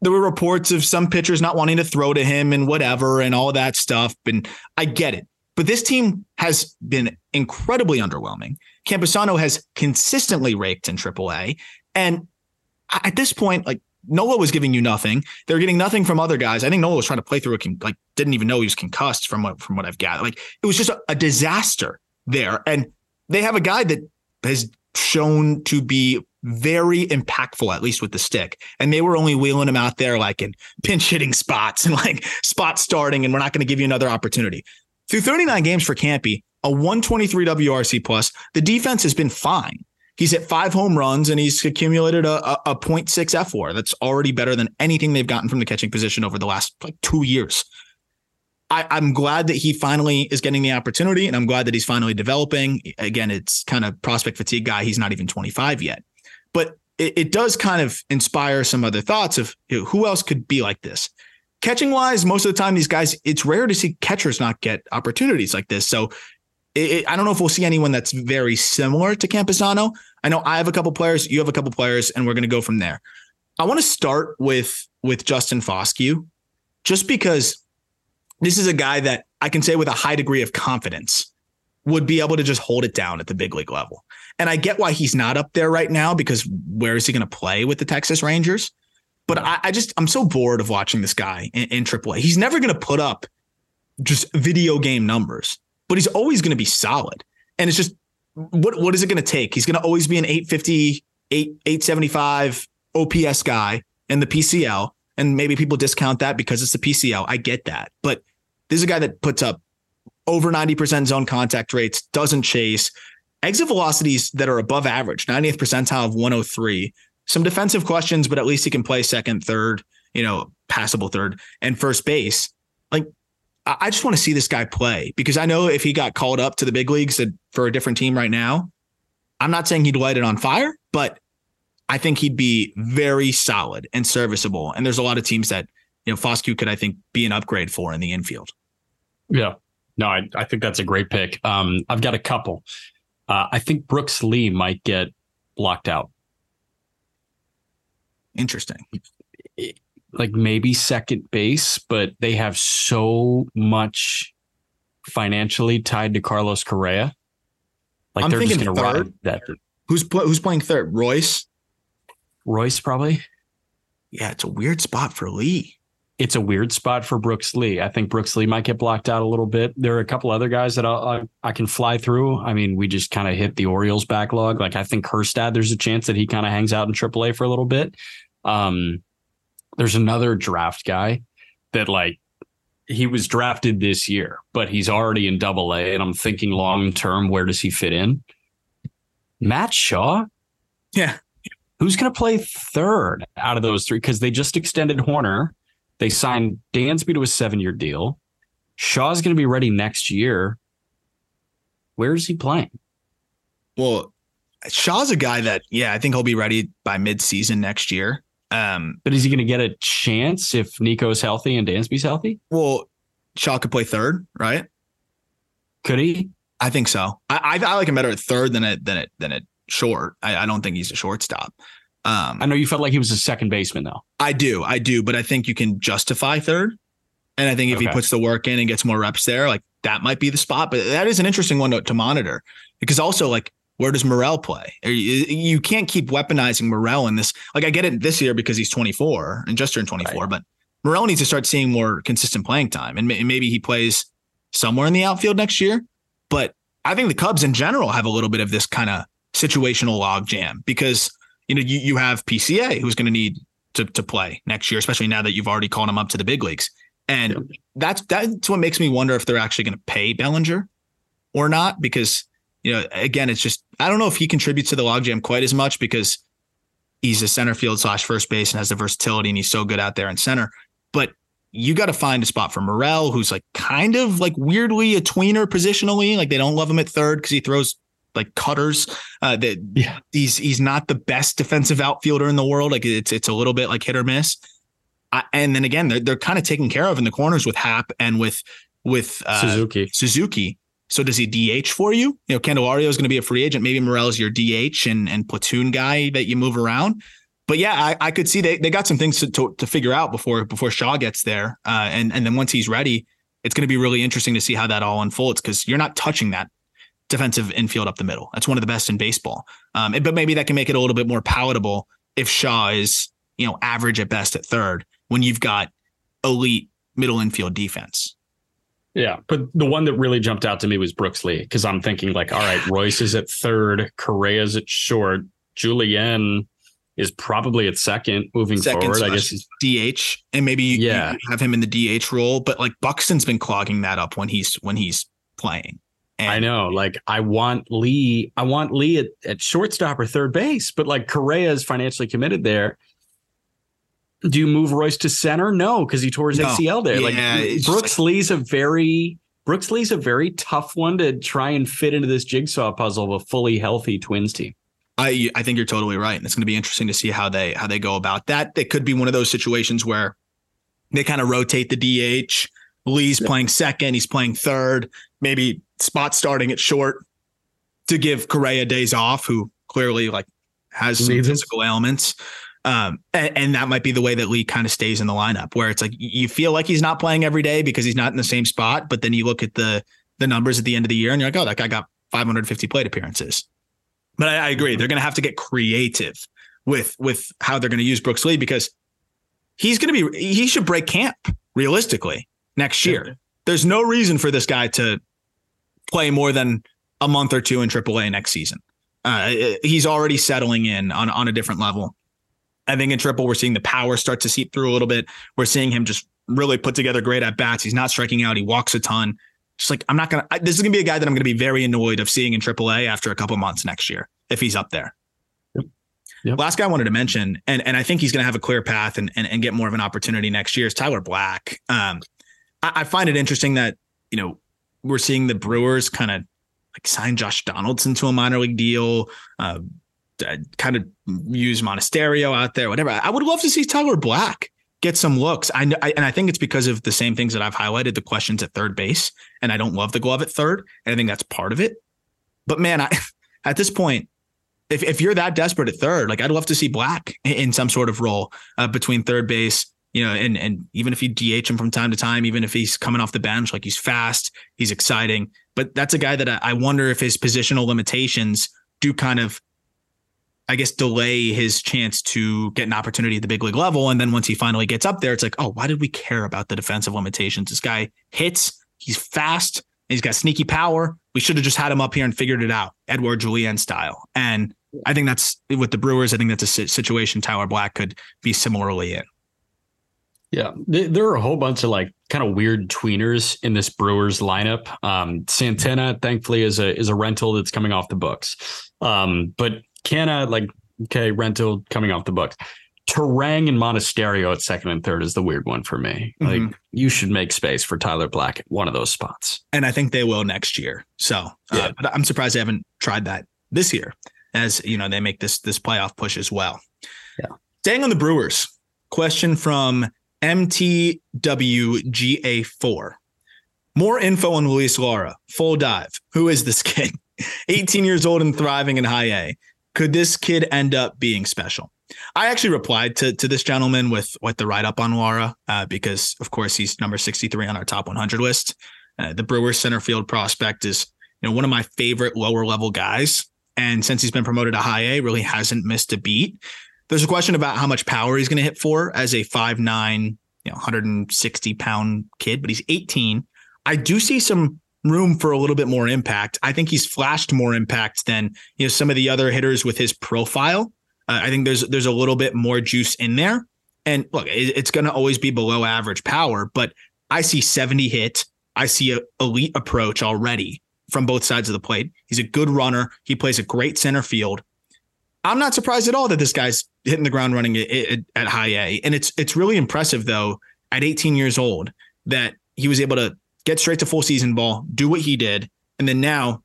there were reports of some pitchers not wanting to throw to him and whatever and all that stuff. And I get it. But this team has been incredibly underwhelming. Campusano has consistently raked in AAA. And at this point, like Nola was giving you nothing. They're getting nothing from other guys. I think Nola was trying to play through con- like didn't even know he was concussed from what from what I've gathered. Like it was just a, a disaster there. And they have a guy that has shown to be very impactful, at least with the stick. And they were only wheeling him out there like in pinch hitting spots and like spot starting, and we're not going to give you another opportunity. Through 39 games for Campy, a 123 WRC plus, the defense has been fine. He's hit five home runs and he's accumulated a, a, a 0.6 fWAR. That's already better than anything they've gotten from the catching position over the last like two years. I, I'm glad that he finally is getting the opportunity, and I'm glad that he's finally developing. Again, it's kind of prospect fatigue guy. He's not even 25 yet, but it, it does kind of inspire some other thoughts of you know, who else could be like this. Catching wise, most of the time, these guys, it's rare to see catchers not get opportunities like this. So it, it- I don't know if we'll see anyone that's very similar to Campusano. I know I have a couple players, you have a couple players, and we're going to go from there. I want to start with with Justin Foscue, just because this is a guy that I can say with a high degree of confidence would be able to just hold it down at the big league level. And I get why he's not up there right now because where is he going to play with the Texas Rangers? But I, I just I'm so bored of watching this guy in, in AAA. He's never going to put up just video game numbers, but he's always going to be solid. And it's just what what is it going to take? He's going to always be an 850, 8, 875 OPS guy in the PCL. And maybe people discount that because it's the PCL. I get that. But this is a guy that puts up over 90% zone contact rates, doesn't chase, exit velocities that are above average, 90th percentile of 103. Some defensive questions, but at least he can play second, third, you know, passable third and first base. Like, I just want to see this guy play because I know if he got called up to the big leagues for a different team right now, I'm not saying he'd light it on fire, but I think he'd be very solid and serviceable. And there's a lot of teams that, you know, Foscue could, I think, be an upgrade for in the infield. Yeah. No, I, I think that's a great pick. Um, I've got a couple. Uh, I think Brooks Lee might get blocked out. Interesting. Like maybe second base, but they have so much financially tied to Carlos Correa. Like I'm they're just going to ride that. Who's pl- who's playing third? Royce. Royce probably. Yeah, it's a weird spot for Lee. it's a weird spot for Brooks Lee. I think Brooks Lee might get blocked out a little bit. There are a couple other guys that I'll, I, I can fly through. I mean, we just kind of hit the Orioles backlog. Like I think Kjerstad, there's a chance that he kind of hangs out in AAA for a little bit. Um, there's another draft guy that like he was drafted this year, but he's already in Double A, and I'm thinking long term, where does he fit in? Matt Shaw. Yeah. Who's going to play third out of those three? Because they just extended Hoerner. they signed Dansby to a seven year deal. Shaw's going to be ready next year. Where is he playing? Well, Shaw's a guy that, yeah, I think he'll be ready by mid-season next year. Um, but is he going to get a chance if Nico's healthy and Dansby's healthy? Well, Shaw could play third, right? Could he? I think so. I, I, I like him better at third than it than it than at short. I, I don't think he's a shortstop. Um, I know you felt like he was a second baseman, though. I do, I do, but I think you can justify third. And I think if okay. he puts the work in and gets more reps there, like that might be the spot. But that is an interesting one to, to monitor because also like where does Morel play? You, can't keep weaponizing Morel in this. Like I get it this year because he's 24 and just turned 24, right. but Morel needs to start seeing more consistent playing time, and maybe he plays somewhere in the outfield next year. But I think the Cubs in general have a little bit of this kind of situational logjam because you know, you, you have PCA who's going to need to, to play next year, especially now that you've already called him up to the big leagues. And yeah. that's that's what makes me wonder if they're actually going to pay Bellinger or not, because you know, again, it's just I don't know if he contributes to the logjam quite as much because he's a center field slash first base and has the versatility and he's so good out there in center. But you got to find a spot for Morel, who's like kind of like weirdly a tweener positionally. Like they don't love him at third because he throws like cutters. Uh, that yeah. he's he's not the best defensive outfielder in the world. Like it's it's a little bit like hit or miss. I, and then again, they're they're kind of taken care of in the corners with Happ and with with uh, Suzuki. Suzuki. So does he DH for you? You know, Candelario is going to be a free agent. Maybe Morel's your DH and and platoon guy that you move around. But yeah, I, I could see they, they got some things to, to, to figure out before before Shaw gets there. Uh, and and then once he's ready, it's going to be really interesting to see how that all unfolds because you're not touching that defensive infield up the middle. That's one of the best in baseball. Um, but maybe that can make it a little bit more palatable if Shaw is, you know, average at best at third when you've got elite middle infield defense. Yeah, but the one that really jumped out to me was Brooks Lee because I'm thinking like, all right, Royce is at third, Correa's at short, Julien is probably at second moving second forward. I guess DH, and maybe you, yeah. You have him in the DH role. But like Buxton's been clogging that up when he's when he's playing. And I know, like I want Lee, I want Lee at, at shortstop or third base, but like Correa is financially committed there. Do you move Royce to center? No, because he tore his no. ACL there. Yeah, like Brooks like, Lee's a very Brooks Lee's a very tough one to try and fit into this jigsaw puzzle of a fully healthy Twins team. I I think you're totally right, and it's going to be interesting to see how they how they go about that. It could be one of those situations where they kind of rotate the DH. Lee's playing second, he's playing third. Maybe spot starting at short to give Correa days off, who clearly like has some physical ailments. Um, and, and, that might be the way that Lee kind of stays in the lineup, where it's like you feel like he's not playing every day because he's not in the same spot, but then you look at the the numbers at the end of the year and you're like, oh, that guy got 550 plate appearances. But I, I agree, they're going to have to get creative with with how they're going to use Brooks Lee because he's going to be he should break camp realistically next year. There's no reason for this guy to play more than a month or two in AAA next season. Uh, he's already settling in on, on a different level. I think in triple, we're seeing the power start to seep through a little bit. We're seeing him just really put together great at bats. He's not striking out. He walks a ton. Just like I'm not gonna. I, this is gonna be a guy that I'm gonna be very annoyed of seeing in AAA after a couple months next year if he's up there. Yep. Yep. Last guy I wanted to mention, and and I think he's gonna have a clear path and and, and get more of an opportunity next year is Tyler Black. Um, I, I find it interesting that you know we're seeing the Brewers kind of like sign Josh Donaldson to a minor league deal, uh, kind of use Monasterio out there, whatever. I would love to see Tyler Black get some looks. I, I, and I think it's because of the same things that I've highlighted, the questions at third base, and I don't love the glove at third, and I think that's part of it. But man, I, at this point, if if you're that desperate at third, like I'd love to see Black in some sort of role uh, between third base you know, and and even if you DH him from time to time, even if he's coming off the bench, like he's fast, he's exciting. But that's a guy that I, I wonder if his positional limitations do kind of I guess, delay his chance to get an opportunity at the big league level. And then once he finally gets up there, it's like, oh, why did we care about the defensive limitations? This guy hits, he's fast, he's got sneaky power. We should have just had him up here and figured it out, Edouard Julien style. And I think that's with the Brewers. I think that's a situation Tyler Black could be similarly in. Yeah, there are a whole bunch of like kind of weird tweeners in this Brewers lineup. Um, Santana, thankfully, is a is a rental that's coming off the books. Um, but Canha, like, okay, rental coming off the books. Turang and Monasterio at second and third is the weird one for me. Like, mm-hmm. you should make space for Tyler Black at one of those spots. And I think they will next year. So, uh, yeah. Uh, but I'm surprised they haven't tried that this year, as you know, they make this this playoff push as well. Yeah. Staying on the Brewers, question from MTWGA4. More info on Luis Lara. Full dive. Who is this kid? 18 years old and thriving in high A. Could this kid end up being special? I actually replied to, to this gentleman with what the write up on Lara uh, because, of course, he's number 63 on our top 100 list. Uh, the Brewers center field prospect is you know one of my favorite lower level guys. And since he's been promoted to high A, really hasn't missed a beat. There's a question about how much power he's going to hit for as a 5'9, you know, 160 pound kid, but he's 18. I do see some room for a little bit more impact. I think he's flashed more impact than, you know, some of the other hitters with his profile. Uh, I think there's there's a little bit more juice in there. And look, it, it's going to always be below average power, but I see 70 hit. I see a elite approach already from both sides of the plate. He's a good runner. He plays a great center field. I'm not surprised at all that this guy's hitting the ground running at, at, high A. And it's it's really impressive though at 18 years old that he was able to get straight to full season ball, do what he did, and then now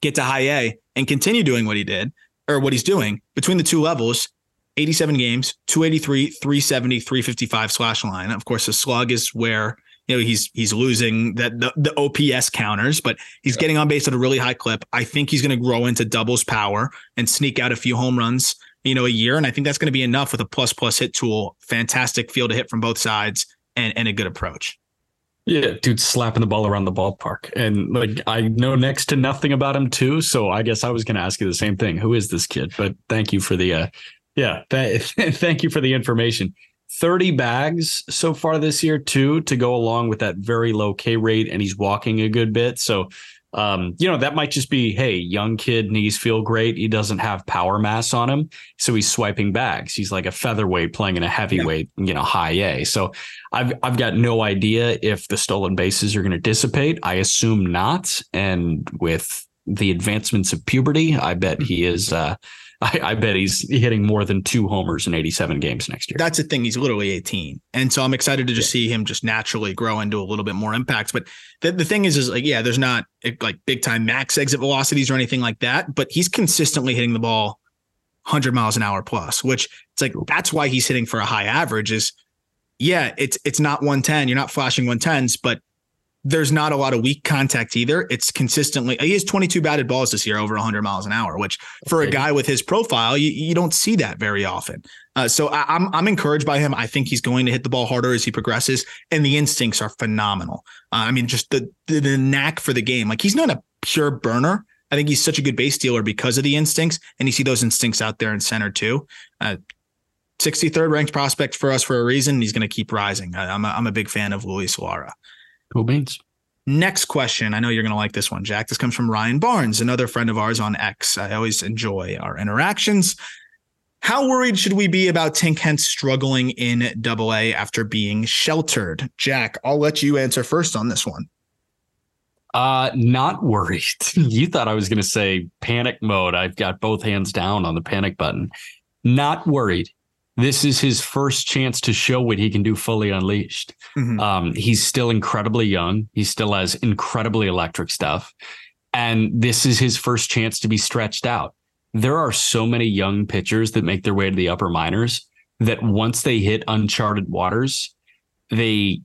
get to high A and continue doing what he did or what he's doing between the two levels. 87 games, 283, 370, 355 slash line. Of course, the slug is where you know he's he's losing that the, the OPS counters, but he's yeah. getting on base at a really high clip. I think he's going to grow into doubles power and sneak out a few home runs, you know, a year, and I think that's going to be enough with a plus plus hit tool. Fantastic field to hit from both sides and and a good approach. Yeah, dude, slapping the ball around the ballpark, and like I know next to nothing about him too, so I guess I was going to ask you the same thing. Who is this kid? But thank you for the, uh, yeah, th- thank you for the information. 30 bags so far this year too to go along with that very low K rate and he's walking a good bit. So um, you know, that might just be, hey, young kid, knees feel great. He doesn't have power mass on him. So he's swiping bags. He's like a featherweight playing in a heavyweight, yeah. you know, high A. So I've I've got no idea if the stolen bases are going to dissipate. I assume not. And with the advancements of puberty, I bet he is uh I, I, bet he's hitting more than two homers in 87 games next year. That's the thing. He's literally 18. And so I'm excited to just yeah. see him just naturally grow into a little bit more impact. But the, the thing is, is like, yeah, there's not eh, like big time max exit velocities or anything like that, but he's consistently hitting the ball 100 miles an hour plus, which it's like, that's why he's hitting for a high average is yeah, it's, it's not 110. You're not flashing 110s, but there's not a lot of weak contact either. It's consistently he has 22 batted balls this year over 100 miles an hour, which for a guy with his profile, you, you don't see that very often. Uh, so I, am I'm, I'm encouraged by him. I think he's going to hit the ball harder as he progresses, and the instincts are phenomenal. Uh, I mean, just the, the the knack for the game. Like he's not a pure burner. I think he's such a good base dealer because of the instincts, and you see those instincts out there in center too. Uh, 63rd ranked prospect for us for a reason. He's going to keep rising. I, am a, I'm a big fan of Luis Lara. Cool beans. Next question. I know you're going to like this one, Jack. This comes from Ryan Barnes, another friend of ours on X. I always enjoy our interactions. How worried should we be about Tink Hence struggling in double A after being sheltered? Jack, I'll let you answer first on this one. Uh, not worried. you thought I was going to say panic mode. I've got both hands down on the panic button. Not worried this is his first chance to show what he can do fully unleashed. Mm-hmm. Um, he's still incredibly young. He still has incredibly electric stuff. And this is his first chance to be stretched out. There are so many young pitchers that make their way to the upper minors that once they hit uncharted waters, they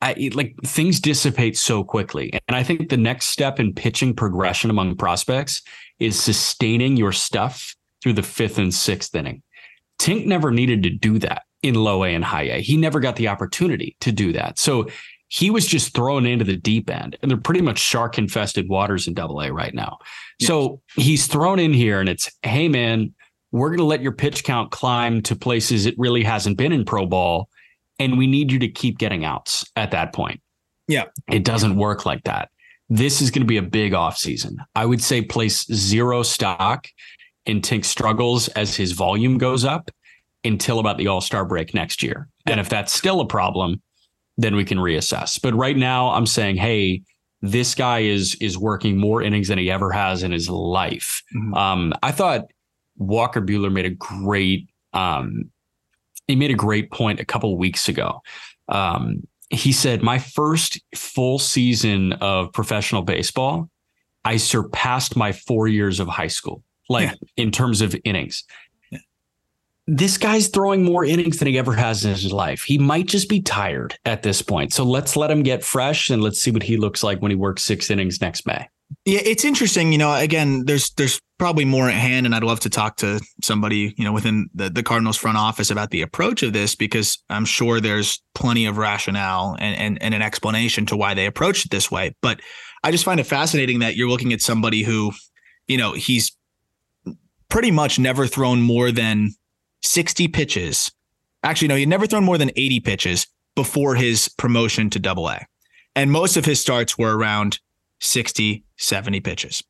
I, like things dissipate so quickly. And I think the next step in pitching progression among prospects is sustaining your stuff through the fifth and sixth inning. Tink never needed to do that in low A and high A. He never got the opportunity to do that. So he was just thrown into the deep end and they're pretty much shark infested waters in double A right now. Yes. So he's thrown in here and it's, hey man, we're going to let your pitch count climb to places it really hasn't been in pro ball. And we need you to keep getting outs at that point. Yeah. It doesn't work like that. This is going to be a big offseason. I would say place zero stock in Tink struggles as his volume goes up until about the All Star break next year. Yeah. And if that's still a problem, then we can reassess. But right now, I'm saying, hey, this guy is is working more innings than he ever has in his life. Mm-hmm. Um, I thought Walker Buehler made a great um, he made a great point a couple weeks ago. Um, he said, "My first full season of professional baseball, I surpassed my four years of high school, like yeah. in terms of innings." This guy's throwing more innings than he ever has in his life. He might just be tired at this point. So let's let him get fresh and let's see what he looks like when he works six innings next May. Yeah, it's interesting. You know, again, there's there's probably more at hand, and I'd love to talk to somebody, you know, within the, the Cardinals front office about the approach of this because I'm sure there's plenty of rationale and, and and an explanation to why they approached it this way. But I just find it fascinating that you're looking at somebody who, you know, he's pretty much never thrown more than 60 pitches. Actually, no, he'd never thrown more than 80 pitches before his promotion to double A. And most of his starts were around 60, 70 pitches.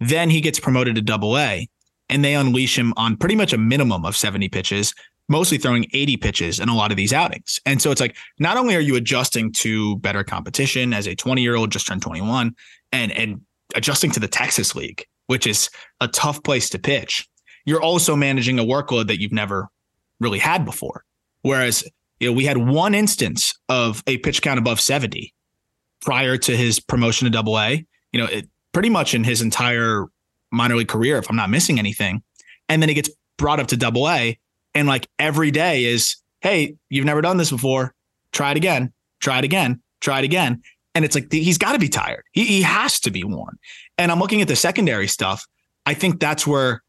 Then he gets promoted to double A and they unleash him on pretty much a minimum of 70 pitches, mostly throwing 80 pitches in a lot of these outings. And so it's like, not only are you adjusting to better competition as a 20 year old just turned 21 and, and adjusting to the Texas League, which is a tough place to pitch, you're also managing a workload that you've never really had before. Whereas, you know, we had one instance of a pitch count above 70 prior to his promotion to double A, you know, it, pretty much in his entire minor league career, if I'm not missing anything. And then he gets brought up to double A. And like every day is, hey, you've never done this before. Try it again. Try it again. Try it again. And it's like he's got to be tired. He, he has to be worn. And I'm looking at the secondary stuff. I think that's where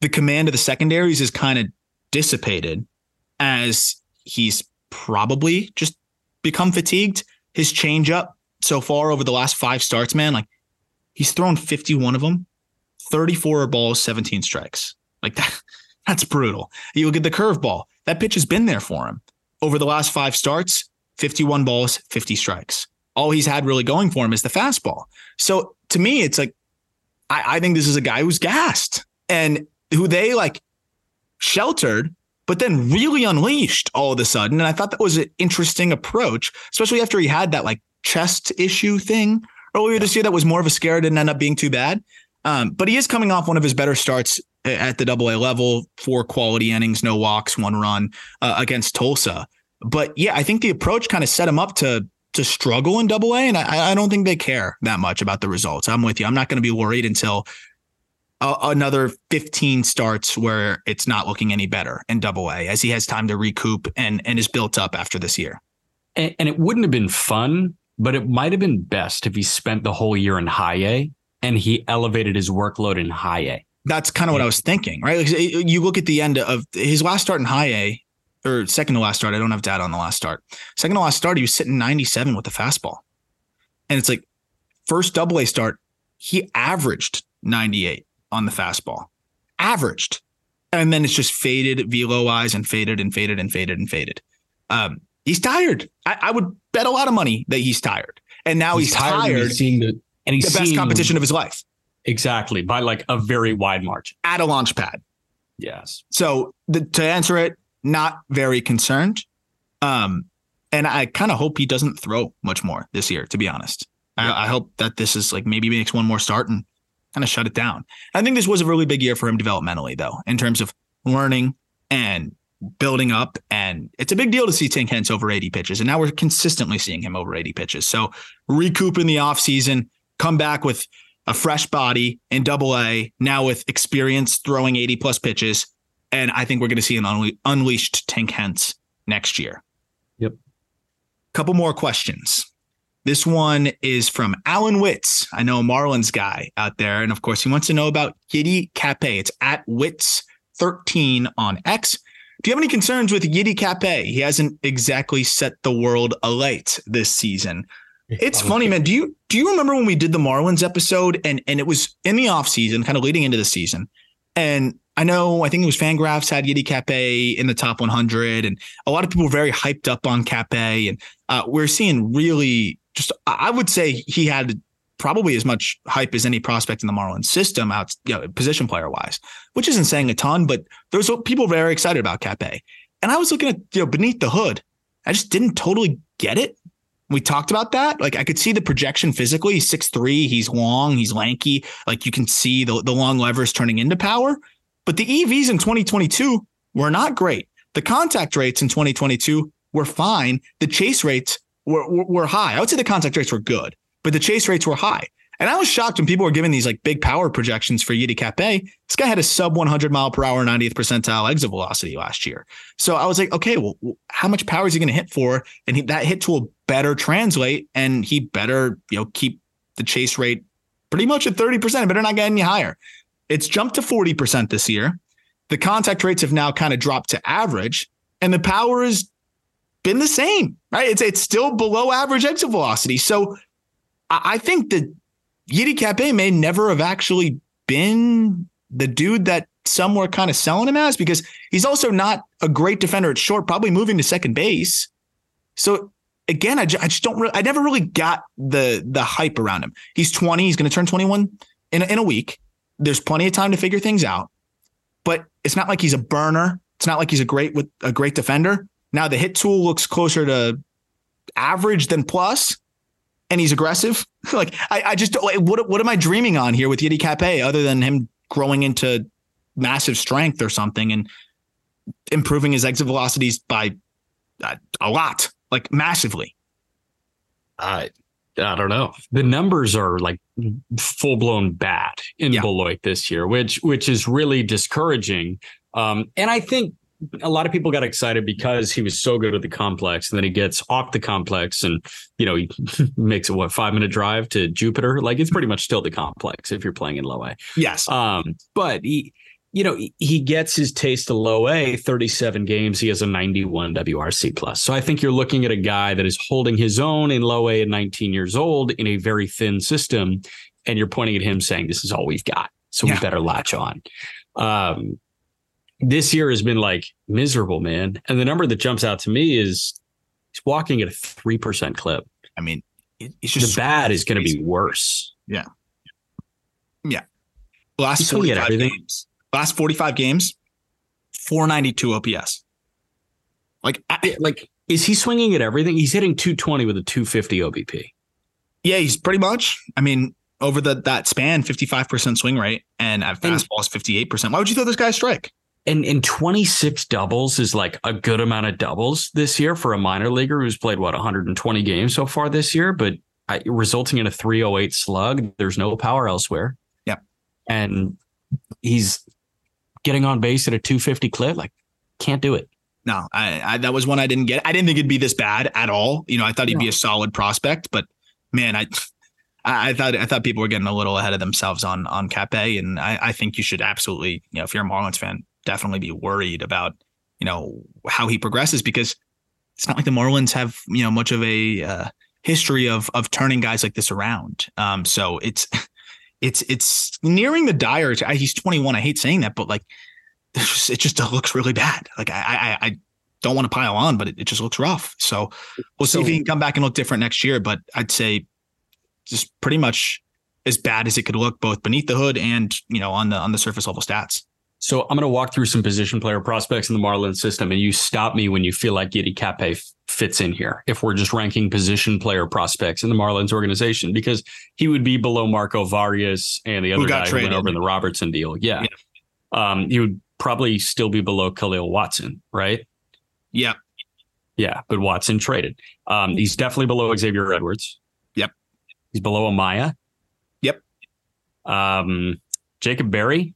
the command of the secondaries is kind of dissipated as he's probably just become fatigued. His changeup so far over the last five starts, man, like he's thrown 51 of them, 34 balls, 17 strikes. Like that, that's brutal. You look at the curveball. That pitch has been there for him over the last five starts, 51 balls, 50 strikes. All he's had really going for him is the fastball. So to me, it's like, I, I think this is a guy who's gassed and who they like sheltered but then really unleashed all of a sudden. And I thought that was an interesting approach, especially after he had that like chest issue thing earlier this year that was more of a scare, didn't end up being too bad. Um, but he is coming off one of his better starts at the double A level, four quality innings, no walks, one run uh, against Tulsa. But yeah, I think the approach kind of set him up to to struggle in double A. And I, I don't think they care that much about the results. I'm with you. I'm not going to be worried until a, another 15 starts where it's not looking any better in double A as he has time to recoup and, and is built up after this year. And, and it wouldn't have been fun but it might have been best if he spent the whole year in high A and he elevated his workload in high A. That's kind of what I was thinking, right? Like you look at the end of his last start in high A, or second to last start. I don't have data on the last start. Second to last start, he was sitting 97 with the fastball. And it's like first double A start, he averaged 98 on the fastball. Averaged. And then it's just faded velo wise and faded and faded and faded and faded. Um, he's tired. I, I, would bet a lot of money that he's tired. And now he's, he's tired. tired he's seeing the and he's the best competition of his life. Exactly. By like a very wide margin. At a launch pad. Yes. So the, to answer it, not very concerned. Um, and I kind of hope he doesn't throw much more this year, to be honest. Yeah. I, I, hope that this is like maybe makes one more start and kind of shut it down. I think this was a really big year for him developmentally, though, in terms of learning and building up. And it's a big deal to see Tink Hence over 80 pitches. And now we're consistently seeing him over 80 pitches. So recoup in the offseason, come back with a fresh body in double A, now with experience throwing 80 plus pitches. And I think we're going to see an unle- unleashed Tink Hence next year. Yep. Couple more questions. This one is from Alan Witz. I know a Marlins guy out there. And of course, he wants to know about Yiddi Cappe. It's at Witz13 on X. Do you have any concerns with Yiddi Cappe? He hasn't exactly set the world alight this season. It's funny, man. Do you do you remember when we did the Marlins episode and and it was in the off season, kind of leading into the season, And I know, I think it was Fangraphs had Yiddi Cappe in the top 100, and a lot of people were very hyped up on Cappe. And uh, we're seeing really just, I would say he had probably as much hype as any prospect in the Marlins system out, you know, position player wise, which isn't saying a ton, but there's people very excited about Cappe. And I was looking at, you know, beneath the hood. I just didn't totally get it. We talked about that. Like I could see the projection physically. He's 6'3, he's long, he's lanky. Like you can see the, the long levers turning into power. But the EVs in 2022 were not great. The contact rates in 2022 were fine. The chase rates were, were, were high. I would say the contact rates were good but the chase rates were high. And I was shocked when people were giving these like big power projections for Yiddi Cappe. This guy had a sub 100 mile per hour 90th percentile exit velocity last year. So I was like, okay, well, how much power is he going to hit for? And he, that hit tool better translate, and he better you know keep the chase rate pretty much at 30 percent. Better not get any higher. It's jumped to 40 percent this year. The contact rates have now kind of dropped to average, and the power has been the same. Right? It's it's still below average exit velocity. So I think that Yiddi Cappe may never have actually been the dude that some were kind of selling him as because he's also not a great defender at short, probably moving to second base. So again, I, just, I just don't really, I never really got the the hype around him. He's 20, he's going to turn 21 in a, in a week. There's plenty of time to figure things out, but it's not like he's a burner. It's not like he's a great with a great defender. Now the hit tool looks closer to average than plus and he's aggressive. like I, I just like, what what am I dreaming on here with Yiddi Cappe other than him growing into massive strength or something and improving his exit velocities by uh, a lot, like massively. I I don't know. The numbers are like full blown bad in yeah. Beloit this year, which which is really discouraging. Um, and I think a lot of people got excited because he was so good at the complex and then he gets off the complex and you know he makes a what five minute drive to jupiter? Like it's pretty much still the complex if you're playing in low a. Yes. Um but he you know he gets his taste of low a 37 games he has a 91 wrc plus. So i think you're looking at a guy that is holding his own in low a at 19 years old in a very thin system and you're pointing at him saying this is all we've got so yeah. we better latch on. Um this year has been like miserable, man. And the number that jumps out to me is he's walking at a three percent clip. I mean, it's just the bad is going to be worse. Yeah, yeah. Last forty five games. Last forty five games, four ninety two OPS. Like, I, like is he swinging at everything? He's hitting two twenty with a two fifty OBP. Yeah, he's pretty much. I mean, over the that span, fifty five percent swing rate, and at fastball is fifty eight percent. Why would you throw this guy a strike? And and 26 doubles is like a good amount of doubles this year for a minor leaguer who's played what 120 games so far this year, but I, resulting in a 308 slug. There's no power elsewhere. Yeah, and he's getting on base at a 250 clip. Like, can't do it. No, I, I, that was one I didn't get. I didn't think it'd be this bad at all. You know, I thought he'd no. be a solid prospect, but man, I. I thought I thought people were getting a little ahead of themselves on on Cappe, and I, I think you should absolutely, you know, if you're a Marlins fan, definitely be worried about, you know, how he progresses because it's not like the Marlins have, you know, much of a uh, history of of turning guys like this around. Um, so it's it's it's nearing the dire. He's 21. I hate saying that, but like, just, it just looks really bad. Like I I, I don't want to pile on, but it, it just looks rough. So we'll see so, if he can come back and look different next year. But I'd say just pretty much as bad as it could look, both beneath the hood and you know on the on the surface level stats. So I'm going to walk through some position player prospects in the Marlins system, and you stop me when you feel like Yiddi Cappe fits in here. If we're just ranking position player prospects in the Marlins organization, because he would be below Marco Vargas and the other guy traded. who went over in the Robertson deal. Yeah. yeah. Um, he would probably still be below Khalil Watson, right? Yeah. Yeah, but Watson traded. Um, he's definitely below Xavier Edwards. Yep. He's below Amaya. Yep. Um, Jacob Berry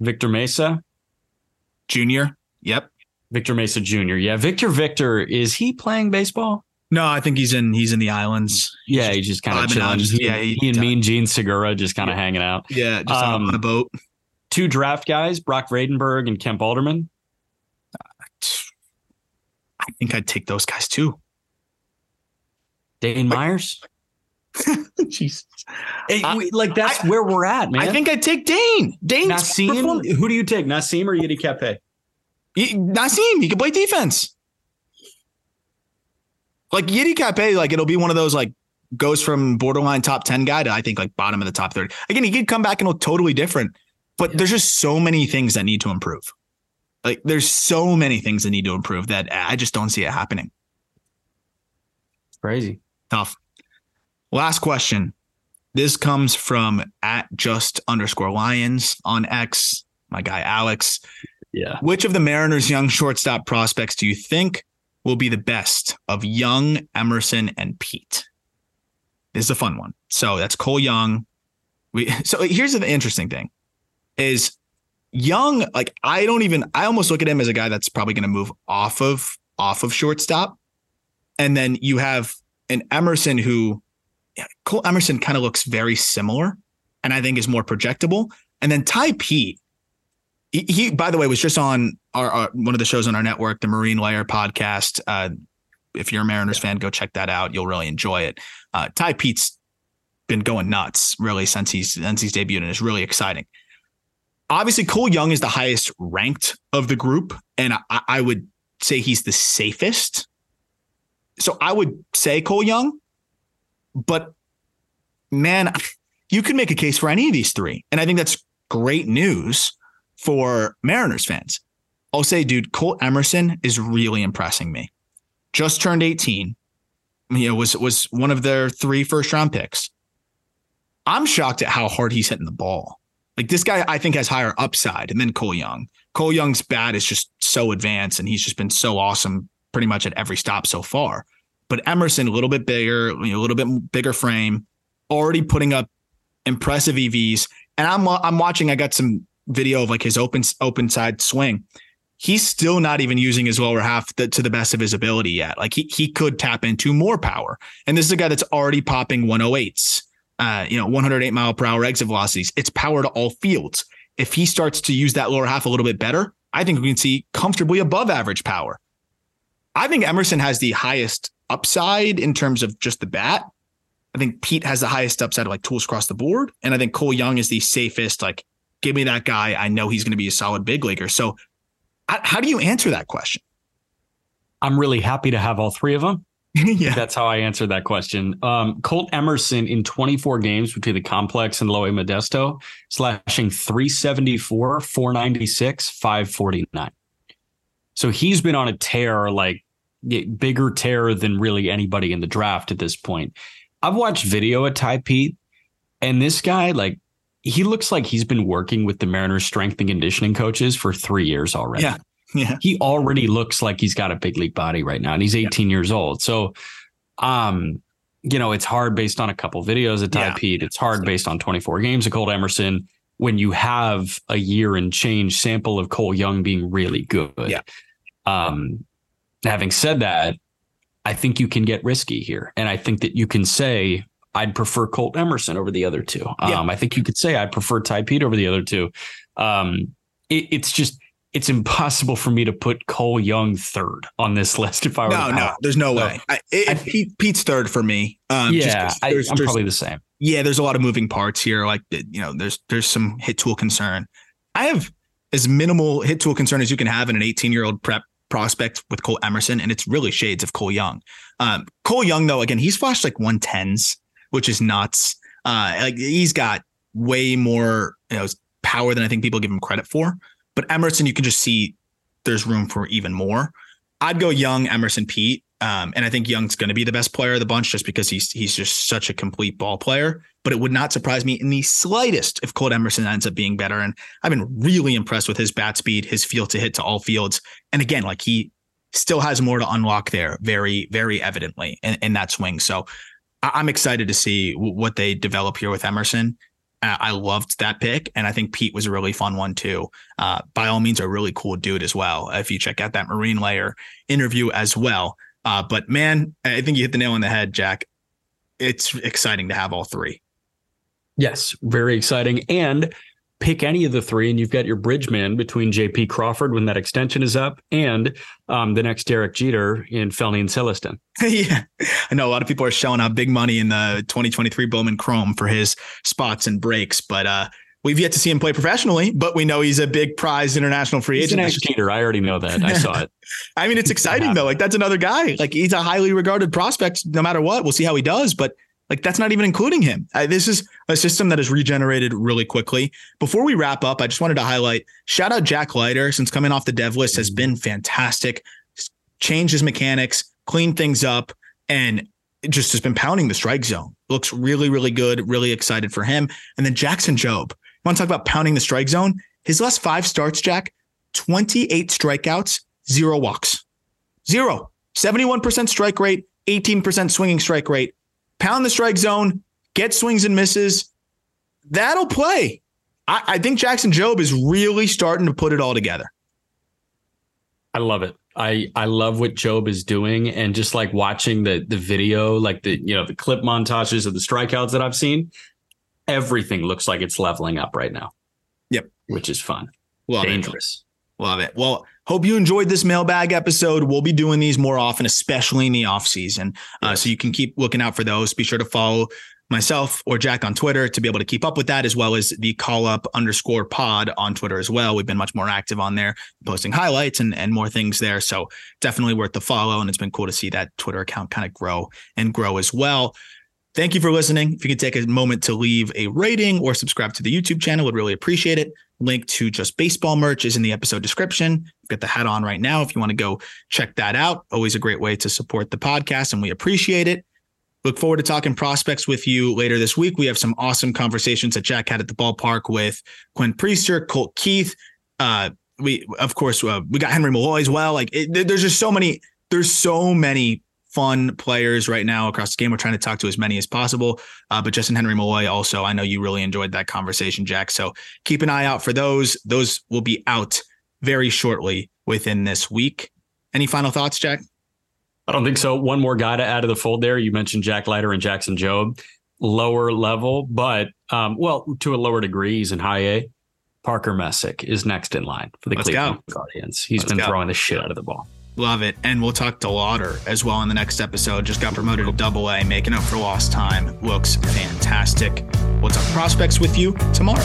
Victor Mesa Junior. Yep. Victor Mesa Jr. Yeah. Victor Victor, is he playing baseball? No, I think he's in he's in the islands. He's yeah, he's just kind of chilling. Just, yeah, he, he and Mean Gene Segura just kind of yeah. hanging out. Yeah, just um, on a boat. Two draft guys, Brock Vradenburg and Kemp Alderman. I think I'd take those guys too. Dane Myers. Jesus. Hey, we- like that's where we're at, man. I think I'd take Dane. Dane Nasim. Who do you take, Nasim or Yiddi Cappe? Nasim, he can play defense. Like Yiddi Cappe, like it'll be one of those like goes from borderline top 10 guy to I think like bottom of the top 30. Again, he could come back and look totally different, but there's just so many things that need to improve. Like there's so many things that need to improve that I just don't see it happening. Crazy. Tough. Last question. This comes from at just underscore lions on X, my guy Alex. Yeah. Which of the Mariners' young shortstop prospects do you think will be the best of Young, Emerson, and Peete? This is a fun one. So that's Cole Young. We so here's the interesting thing is Young, like I don't even I almost look at him as a guy that's probably going to move off of off of shortstop. And then you have an Emerson who Colt Emerson kind of looks very similar and I think is more projectable. And then Tai Peete, he, he, by the way, was just on our, our, one of the shows on our network, the Marine Layer podcast. Uh, if you're a Mariners fan, go check that out. You'll really enjoy it. Uh, Tai Peete's been going nuts really since he's since he's debuted and it's really exciting. Obviously, Cole Young is the highest ranked of the group, and I, I would say he's the safest. So I would say Cole Young, but man, you can make a case for any of these three. And I think that's great news for Mariners fans. I'll say, dude, Colt Emerson is really impressing me. Just turned 18. You know, was was one of their three first round picks. I'm shocked at how hard he's hitting the ball. Like this guy, I think has higher upside than Cole Young. Cole Young's bat is just so advanced, and he's just been so awesome pretty much at every stop so far. But Emerson, a little bit bigger, you know, a little bit bigger frame, already putting up impressive EVs. And I'm I'm watching. I got some video of like his open open side swing. He's still not even using his lower half to the best of his ability yet. Like he he could tap into more power. And this is a guy that's already popping 108s, uh, you know, 108 mile per hour exit velocities. It's power to all fields. If he starts to use that lower half a little bit better, I think we can see comfortably above average power. I think Emerson has the highest upside in terms of just the bat. I think Peete has the highest upside of like tools across the board. And I think Cole Young is the safest, like, give me that guy. I know he's going to be a solid big leaguer. So, how do you answer that question? I'm really happy to have all three of them. yeah. That's how I answered that question. Um, Colt Emerson in 24 games between the complex and Low A Modesto, slashing 374, 496, 549. So he's been on a tear, like bigger terror than really anybody in the draft at this point. I've watched video at Tai Peete, and this guy, like, he looks like he's been working with the Mariners strength and conditioning coaches for three years already. Yeah. Yeah. He already looks like he's got a big league body right now, and he's 18 yeah. years old. So, um, you know, it's hard based on a couple videos at Tai yeah. Peete. It's hard based on 24 games of Colt Emerson when you have a year and change sample of Cole Young being really good. Yeah. Um, having said that, I think you can get risky here. And I think that you can say, I'd prefer Colt Emerson over the other two. Yeah. Um, I think you could say I'd prefer Tai Peete over the other two. Um, it, it's just, it's impossible for me to put Cole Young third on this list if I were no, no, there's no so, way. I, it, I, Peete, Peete's third for me. Um, yeah, I, am probably the same. Yeah, there's a lot of moving parts here. Like you know, there's there's some hit tool concern. I have as minimal hit tool concern as you can have in an 18 year old prep prospect with Colt Emerson, and it's really shades of Cole Young. Um, Cole Young, though, again, he's flashed like 110s, which is nuts. Uh, like he's got way more you know, power than I think people give him credit for. But Emerson, you can just see there's room for even more. I'd go Young, Emerson, Peete. Um, and I think Young's going to be the best player of the bunch just because he's he's just such a complete ball player. But it would not surprise me in the slightest if Colt Emerson ends up being better. And I've been really impressed with his bat speed, his feel to hit to all fields. And again, like he still has more to unlock there, very, very evidently in, in that swing. So I'm excited to see what they develop here with Emerson. Uh, I loved that pick, and I think Peete was a really fun one too. Uh, by all means, a really cool dude as well. If you check out that Marine Layer interview as well. Uh, but man, I think you hit the nail on the head, Jack. It's exciting to have all three. Yes, very exciting. And pick any of the three, and you've got your bridge man between J.P. Crawford when that extension is up, and um, the next Derek Jeter in Felny and Celestin. yeah, I know a lot of people are showing out big money in the 2023 Bowman Chrome for his spots and breaks, but uh, we've yet to see him play professionally. But we know he's a big prize international free he's agent. An Jeter, I already know that. I saw it. I mean, it's exciting though. Like that's another guy. Like he's a highly regarded prospect. No matter what, we'll see how he does. But like that's not even including him. I, this is a system that is regenerated really quickly. Before we wrap up, I just wanted to highlight shout out Jack Leiter since coming off the dev list has been fantastic. Changed his mechanics, cleaned things up, and just has been pounding the strike zone. Looks really, really good. Really excited for him. And then Jackson Jobe. You want to talk about pounding the strike zone? His last five starts, Jack, 28 strikeouts, zero walks. Zero. 71% strike rate, 18% swinging strike rate pound the strike zone, get swings and misses. That'll play. I, I think Jackson Jobe is really starting to put it all together. I love it. I I love what Jobe is doing, and just like watching the the video, like the you know the clip montages of the strikeouts that I've seen, everything looks like it's leveling up right now. Yep, which is fun. Well, Dangerous. Love it. Well, hope you enjoyed this mailbag episode. We'll be doing these more often, especially in the off season. Uh, so you can keep looking out for those. Be sure to follow myself or Jack on Twitter to be able to keep up with that, as well as the call up underscore pod on Twitter as well. We've been much more active on there, posting highlights and, and more things there. So definitely worth the follow. And it's been cool to see that Twitter account kind of grow and grow as well. Thank you for listening. If you could take a moment to leave a rating or subscribe to the YouTube channel, would really appreciate it. Link to just baseball merch is in the episode description. Got the hat on right now if you want to go check that out. Always a great way to support the podcast, and we appreciate it. Look forward to talking prospects with you later this week. We have some awesome conversations that Jack had at the ballpark with Quinn Priester, Colt Keith. Uh, we, of course, uh, we got Henry Malloy as well. Like, it, there's just so many. There's so many fun players right now across the game. We're trying to talk to as many as possible. Uh, but Justin Henry Malloy also, I know you really enjoyed that conversation, Jack. So keep an eye out for those. Those will be out very shortly within this week. Any final thoughts, Jack? I don't think so. One more guy to add to the fold there. You mentioned Jack Leiter and Jackson Jobe, lower level, but um, well, to a lower degree, he's in high A. Parker Messick is next in line for the Let's Cleveland Guardians. He's Let's been go. throwing the shit out of the ball. Love it. And we'll talk to Lauder as well in the next episode. Just got promoted to double A, making up for lost time. Looks fantastic. We'll talk prospects with you tomorrow.